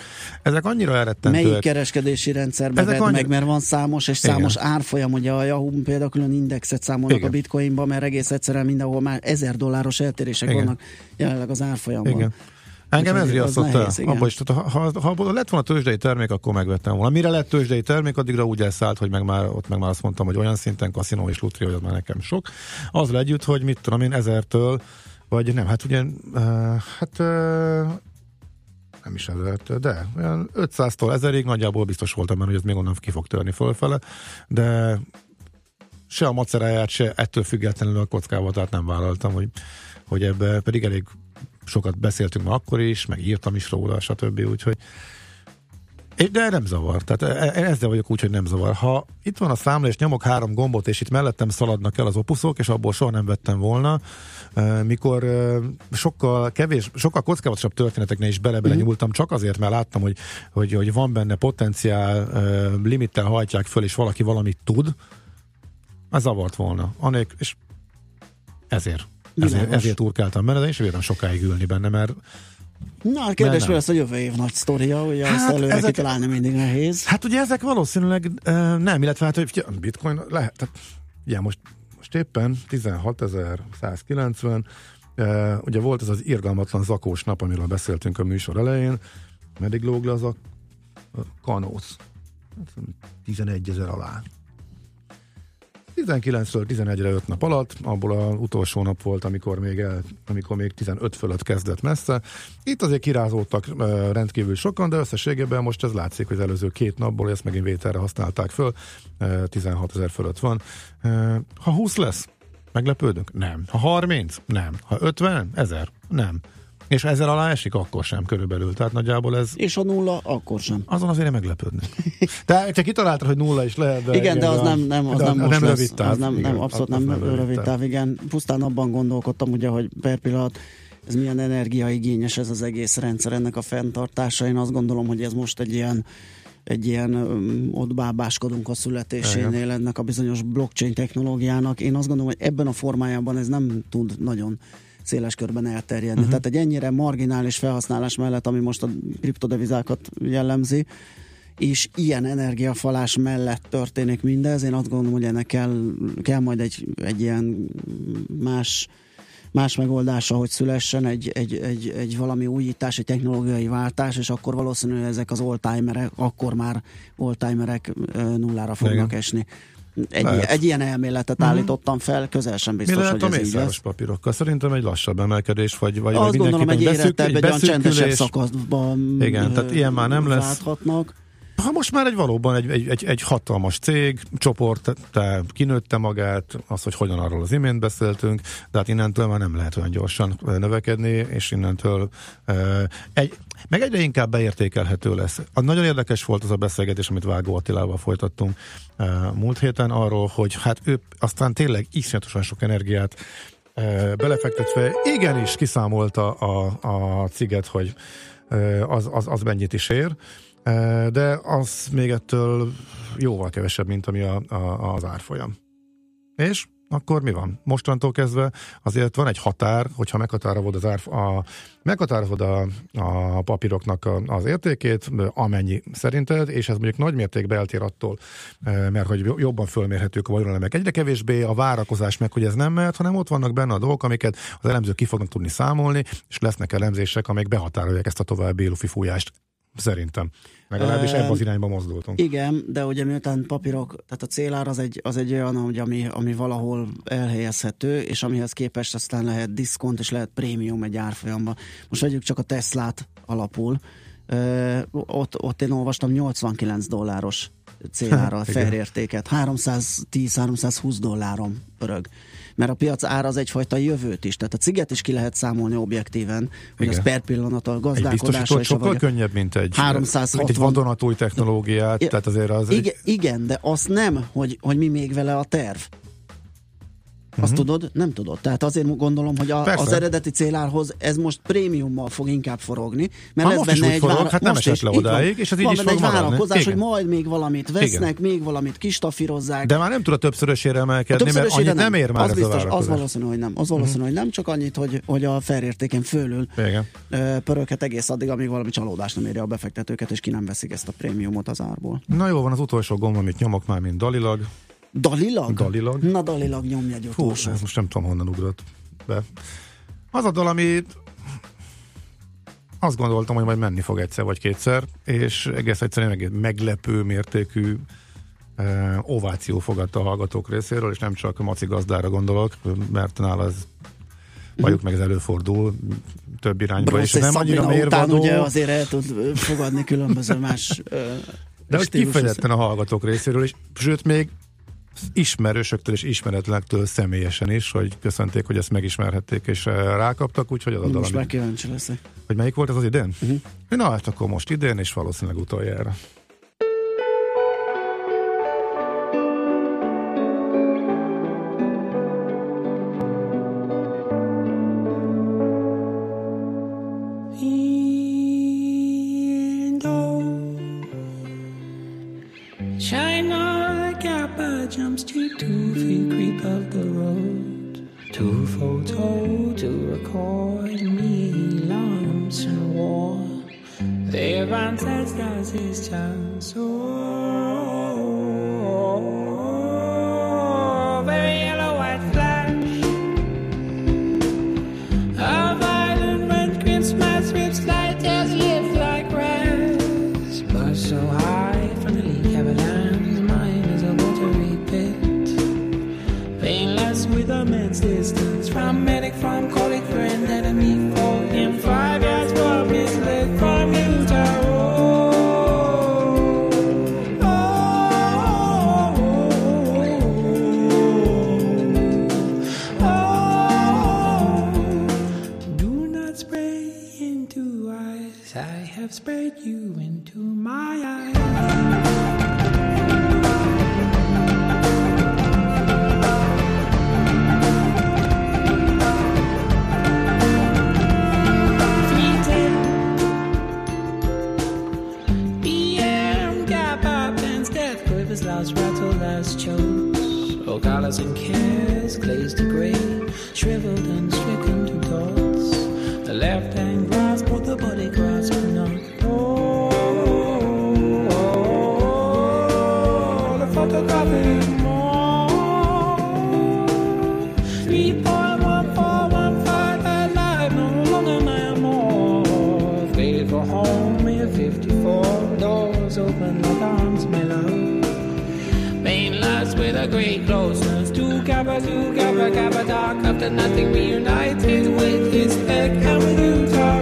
Ezek annyira Melyik elrettentőek. kereskedési rendszerben vedd annyi- meg, mert van számos és Igen. számos árfolyam, ugye a Yahoo például külön indexet számolnak Igen. a bitcoinba, mert egész egyszerűen mindenhol már ezer dolláros eltérések Igen. vannak jelenleg az árfolyamban. Igen. Engem ez riasztott el. Abba is, tehát ha, ha, ha, lett volna tőzsdei termék, akkor megvettem volna. Mire lett tőzsdei termék, addigra úgy elszállt, hogy meg már, ott meg már azt mondtam, hogy olyan szinten kaszinó és lutri, hogy az már nekem sok. Az együtt, hogy mit tudom én, ezertől, vagy nem, hát ugye, uh, hát uh, nem is ezertől, de olyan 500-tól ezerig nagyjából biztos voltam benne, hogy ez még onnan ki fog törni fölfele, de se a maceráját, se ettől függetlenül a kockával, tehát nem vállaltam, hogy, hogy ebbe pedig elég sokat beszéltünk már akkor is, meg írtam is róla, stb. Úgyhogy de nem zavar. Tehát e- e- ezzel vagyok úgy, hogy nem zavar. Ha itt van a számla, és nyomok három gombot, és itt mellettem szaladnak el az opuszok, és abból soha nem vettem volna, e, mikor sokkal kevés, sokkal kockázatosabb történeteknél is bele-bele Mhm. nyúltam, csak azért, mert láttam, hogy, hogy, hogy van benne potenciál, limittel hajtják föl, és valaki valamit tud, ez zavart volna. Anék, és ezért. Ezért, ezért urkáltam benne, de én sem bírtam sokáig ülni benne, mert Na, a kérdés mi lesz a jövő év nagy sztoria, ugye hát, Hát, azt előre ezek- kitalálni mindig nehéz. Hát ugye ezek valószínűleg uh, nem, illetve hát, hogy bitcoin lehet, tehát, ugye most, most éppen 16.190, uh, ugye volt ez az irgalmatlan zakós nap, amiről beszéltünk a műsor elején, meddig lóg le az a kanóz. 11 ezer alá. 19-ről 11-re 5 nap alatt, abból az utolsó nap volt, amikor még, el, amikor még 15 fölött kezdett messze. Itt azért kirázódtak rendkívül sokan, de összességében most ez látszik, hogy az előző két napból ezt megint vételre használták föl, uh, 16 ezer fölött van. Ha 20 lesz, meglepődünk? Nem. Ha 30? Nem. Ha 50? Ezer? Nem. És ezzel alá esik, akkor sem körülbelül. Tehát nagyjából ez... És a nulla, akkor sem. Azon azért én meglepődnék. Te, te kitaláltad, hogy nulla is lehet, de... igen, de az nem, nem, az nem, most nem lesz. rövid táv. Az nem, Igen, nem abszolút nem, nem rövid táv, igen. Pusztán abban gondolkodtam, ugye, hogy per pillanat ez milyen energiaigényes ez az egész rendszer, ennek a fenntartása. Én azt gondolom, hogy ez most egy ilyen egy ilyen um, ott bábáskodunk a születésénél ennek a bizonyos blockchain technológiának. Én azt gondolom, hogy ebben a formájában ez nem tud nagyon széles körben elterjedni. Uh-huh. Tehát egy ennyire marginális felhasználás mellett, ami most a kriptodevizákat jellemzi, és ilyen energiafalás mellett történik mindez, én azt gondolom, hogy ennek kell, kell majd egy, egy ilyen más más megoldása, hogy szülessen egy, egy, egy, egy valami újítás, egy technológiai váltás, és akkor valószínűleg ezek az oldtimerek, akkor már oldtimerek nullára fognak Igen. esni. Egy, Lehet. egy ilyen elméletet Mhm. állítottam fel, közel sem Mi biztos, lehet hogy a ez így lesz. papírokkal? Szerintem egy lassabb emelkedés, vagy, vagy Azt gondolom, egy érettebb, egy olyan beszűkülés. csendesebb szakaszban Igen, tehát ilyen már nem lesz. Válthatnak. Ha most már egy valóban egy, egy, egy, egy hatalmas cég, csoport, te kinőtte magát, az, hogy hogyan arról az imént beszéltünk, de hát innentől már nem lehet olyan gyorsan növekedni, és innentől uh, egy, meg egyre inkább beértékelhető lesz. A nagyon érdekes volt az a beszélgetés, amit Vágó Attilával folytattunk uh, múlt héten arról, hogy hát ő aztán tényleg iszonyatosan sok energiát uh, belefektetve, igenis kiszámolta a, a ciget, hogy uh, az, az, az mennyit is ér, de az még ettől jóval kevesebb, mint ami a, a, az árfolyam. És akkor mi van? Mostantól kezdve azért van egy határ, hogyha meghatározod az ár, a, meghatározod a, a papíroknak a, az értékét, amennyi szerinted, és ez mondjuk nagy mértékben eltér attól, mert hogy jobban fölmérhetők a vagyonelemek. Egyre kevésbé a várakozás meg, hogy ez nem mehet, hanem ott vannak benne a dolgok, amiket az elemzők ki fognak tudni számolni, és lesznek elemzések, amik behatárolják ezt a további lufi fújást. Szerintem. Legalábbis ebben az irányba mozdultunk. Igen, de ugye miután papírok, tehát a célár az egy, az egy olyan, hogy ami, ami valahol elhelyezhető, és amihez képest aztán lehet diszkont, és lehet prémium egy árfolyamban. Most vegyük csak a Teslát alapul. Ö, ott, ott én olvastam 89 dolláros célára *laughs* Igen. felértéket. 310-320 dolláron pörög. Mert a piac ára az egyfajta jövőt is. Tehát a ciget is ki lehet számolni objektíven, hogy Igen. az per pillanat a Egy gazdálkodása a sokkal könnyebb, mint egy, 360 mint egy vadonatúj technológiát, I- tehát azért az Igen, egy, igen, de azt nem, hogy, hogy mi még vele a terv. Azt tudod? Nem tudod. Tehát azért gondolom, hogy a, Mhm. Persze. az eredeti célárhoz ez most prémiummal fog inkább forogni, mert Ha is benne egy forog, vára- hát nem esett le odáig, és ez így Van is benne egy várakozás, Igen. hogy majd még valamit vesznek, még valamit kistafírozzák. de már nem tud a többszörösére A emelkedni, mert többszörösére annyit nem ér már az ez biztos, a az. Mhm. valószínű, hogy nem. Az valószínű, hogy nem, csak annyit, hogy, hogy a felértéken fölül Igen. pöröghet egész addig, amíg valami csalódás nem érje a befektetőket, és ki nem veszik ezt a prémiumot az árból. Na jó, van az utolsó gomb, amit nyomok már, mint dalilag. Dalilag? Dalilag. Na, dalilag nyomj egy Fú, utolsó. ez most nem tudom, honnan ugrott be. Az a dal, ami azt gondoltam, hogy majd menni fog egyszer vagy kétszer, és egész egyszerűen meg- meglepő mértékű eh, ováció fogadta a hallgatók részéről, és nem csak a Maci gazdára gondolok, mert nála ez valljuk meg ez előfordul több irányba, Bruce és nem annyira mérvadó, ugye azért el tud fogadni különböző más de hogy kifejezetten a hallgatók részéről, és sőt még ismerősöktől és ismeretlenektől személyesen is, hogy köszönték, hogy ezt megismerhették, és eh, rákaptak, úgyhogy az a dal, Most már kíváncsi leszek. hogy melyik volt ez az idén? Uh-huh. Na, hát akkor most idén, és valószínűleg utoljára. I jump straight to feet creep up the road to photo to record me lumps and war. They advance as does his chance. Oh. Cares glazed to grey, shriveled and stricken to dots. The left hand grasp what the body grasp not. Oh, the photographic more. Three point one four one five at night, no longer more. For home in fifty-four. Doors open like arms may love. Main lights with a great closeness. Gabba Goo Gabba Gabba Doc. After nothing reunited with his neck, and with you talk?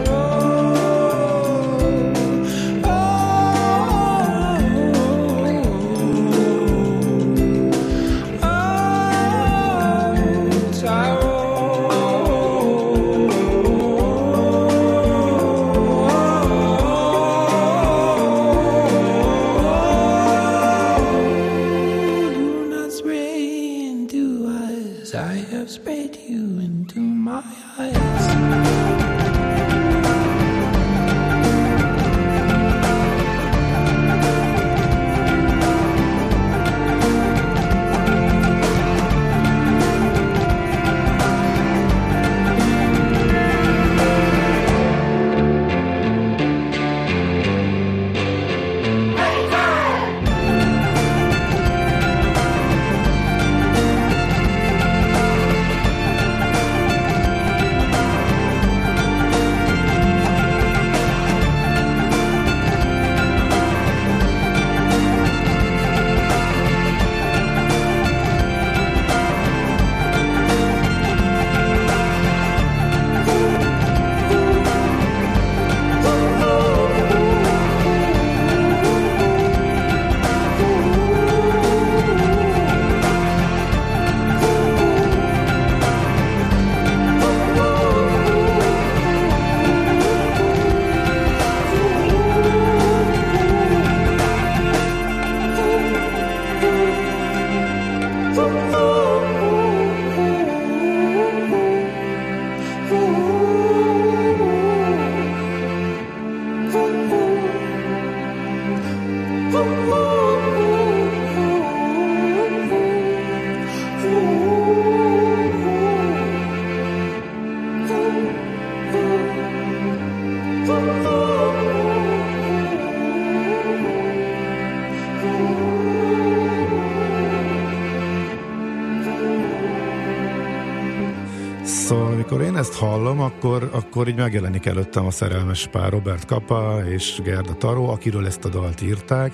Hallom, akkor, akkor így megjelenik előttem a szerelmes pár Robert Kapa és Gerda Taró, akiről ezt a dalt írták,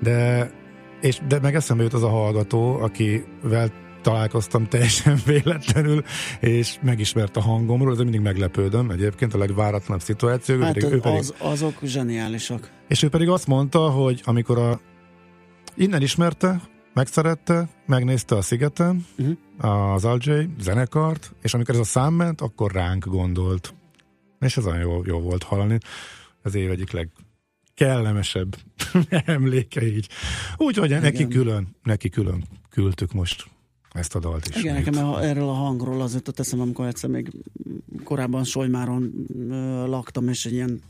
de, és, de meg eszembe jut az a hallgató, akivel találkoztam teljesen *laughs* véletlenül, és megismert a hangomról, ezzel mindig meglepődöm egyébként a legváratlanabb szituáció. Hát ő pedig, az, azok zseniálisak. és ő pedig azt mondta, hogy amikor a innen ismerte, megszerette, megnézte a szigeten, uh-huh. az Aljay zenekart, és amikor ez a szám ment, akkor ránk gondolt. És ez olyan jó, jó volt hallani. Az év egyik leg kellemesebb *laughs* emléke így. Úgyhogy neki külön, neki külön küldtük most ezt a dalt is. Igen, nekem a- erről a hangról az jutott eszem, amikor egyszer még korábban Solymáron ö, laktam, és egy ilyen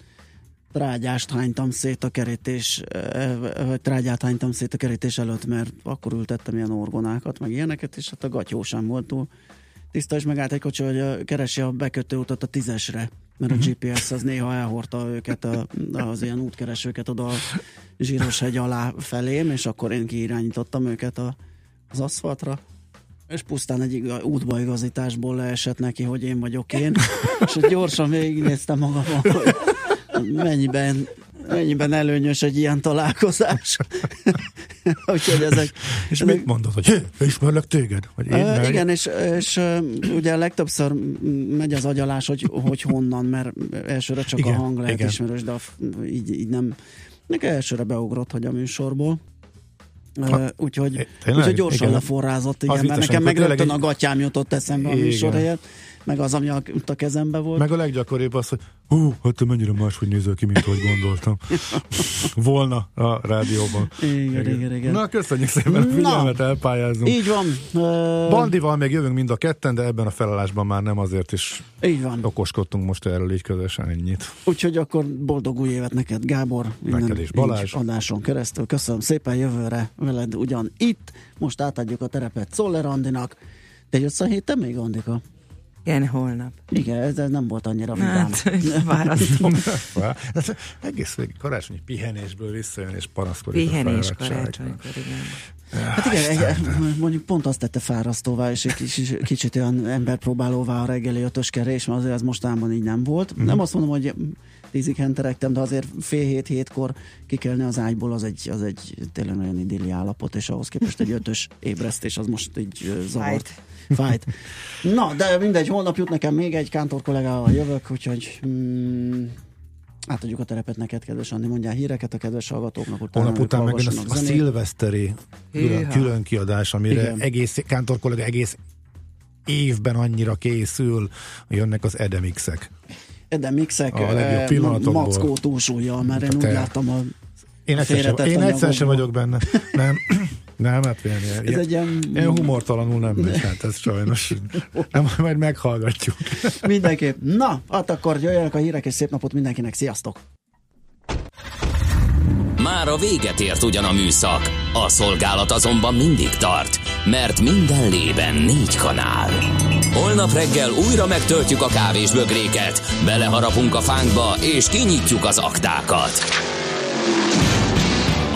trágyást hánytam szét a kerítés, vagy trágyát hánytam szét a kerítés előtt, mert akkor ültettem ilyen orgonákat, meg ilyeneket, és hát a gatyó sem volt túl tiszta, és megállt egy kocsi, hogy keresi a bekötő utat a tízesre, mert a GPS az néha elhordta őket, a, az ilyen útkeresőket oda a zsíros hegy alá felém, és akkor én kiirányítottam őket a, az aszfaltra, és pusztán egy iga, útbaigazításból leesett neki, hogy én vagyok én, és gyorsan végignéztem magamon, hogy mennyiben, mennyiben előnyös egy ilyen találkozás. *laughs* Úgyhogy ezek... És ezek mit mondod, hogy "Hé, ismerlek téged? Vagy én meg? igen, és, és ugye legtöbbször megy az agyalás, hogy, hogy honnan, mert elsőre csak Igen, a hang lehet igen. ismerős, de a, így, így nem. Nekem elsőre beugrott, hogy a műsorból. Ha, úgyhogy, tényleg? úgyhogy gyorsan Igen. leforrázott, igen, Az mert nekem meg rögtön tényleg a gatyám jutott eszembe a műsor helyett, meg az, ami a, a kezembe volt. Meg a leggyakoribb az, hogy hú, hát te mennyire máshogy nézel ki, mint ahogy gondoltam. *laughs* Volna a rádióban. Igen, igen, igen. Na, köszönjük szépen, a figyelmet elpályázunk. Így van. Ö, Bandival még jövünk mind a ketten, de ebben a felállásban már nem azért is Így van. okoskodtunk most erről így közösen ennyit. Úgyhogy akkor boldog új évet neked, Gábor. Neked is, Balázs. adáson keresztül. Köszönöm szépen, jövőre veled ugyan itt. Most átadjuk a terepet Szoller Andinak. Te jössz a héten még, Andika? Igen, holnap. Igen, ez, ez nem volt annyira vidám. Hát, választom. *laughs* Hát, egész végig karácsonyi pihenésből visszajön és panaszkodik Pihenés karácsonykor, igen. Hát igen, egy, mondjuk pont azt tette fárasztóvá, és egy kicsit, kicsit olyan emberpróbálóvá a reggeli ötöskerés, mert azért ez mostában így nem volt. Mhm. Nem azt mondom, hogy tízig henteregtem, de azért fél hét, hétkor kikelni az ágyból, az egy, az egy tényleg nagyon idilli állapot, és ahhoz képest egy ötös ébresztés, az most így ö, zavart. Fájt. Na, de mindegy, holnap jut nekem még egy kántor kollégával jövök, úgyhogy mm, átadjuk a terepet neked, kedves Andi, mondjál híreket a kedves hallgatóknak, utána Holnap után meg jön a, a szilveszteri külön, külön kiadás, amire Igen. egész, Kántor kollega egész évben annyira készül, hogy jönnek az edemixek. Eden Mixek, A legjobb eh, pillanatokból. Mackó túlsúlyjal, mert én Hát úgy te- láttam a Én egyszer, sem, én egyszer sem vagyok benne. Nem, *clears throat* nem, hát ilyen, Ez ilyen, egy ilyen- ilyen humortalanul nem megy, hát ez sajnos. Nem, majd meghallgatjuk. mindenképp. Na, hát akkor jöjjenek a hírek, és szép napot mindenkinek. Sziasztok! Már a véget ért ugyan a műszak, a szolgálat azonban mindig tart, mert minden lében négy kanál. Holnap reggel újra megtöltjük a kávés bögréket, beleharapunk a fánkba és kinyitjuk az aktákat.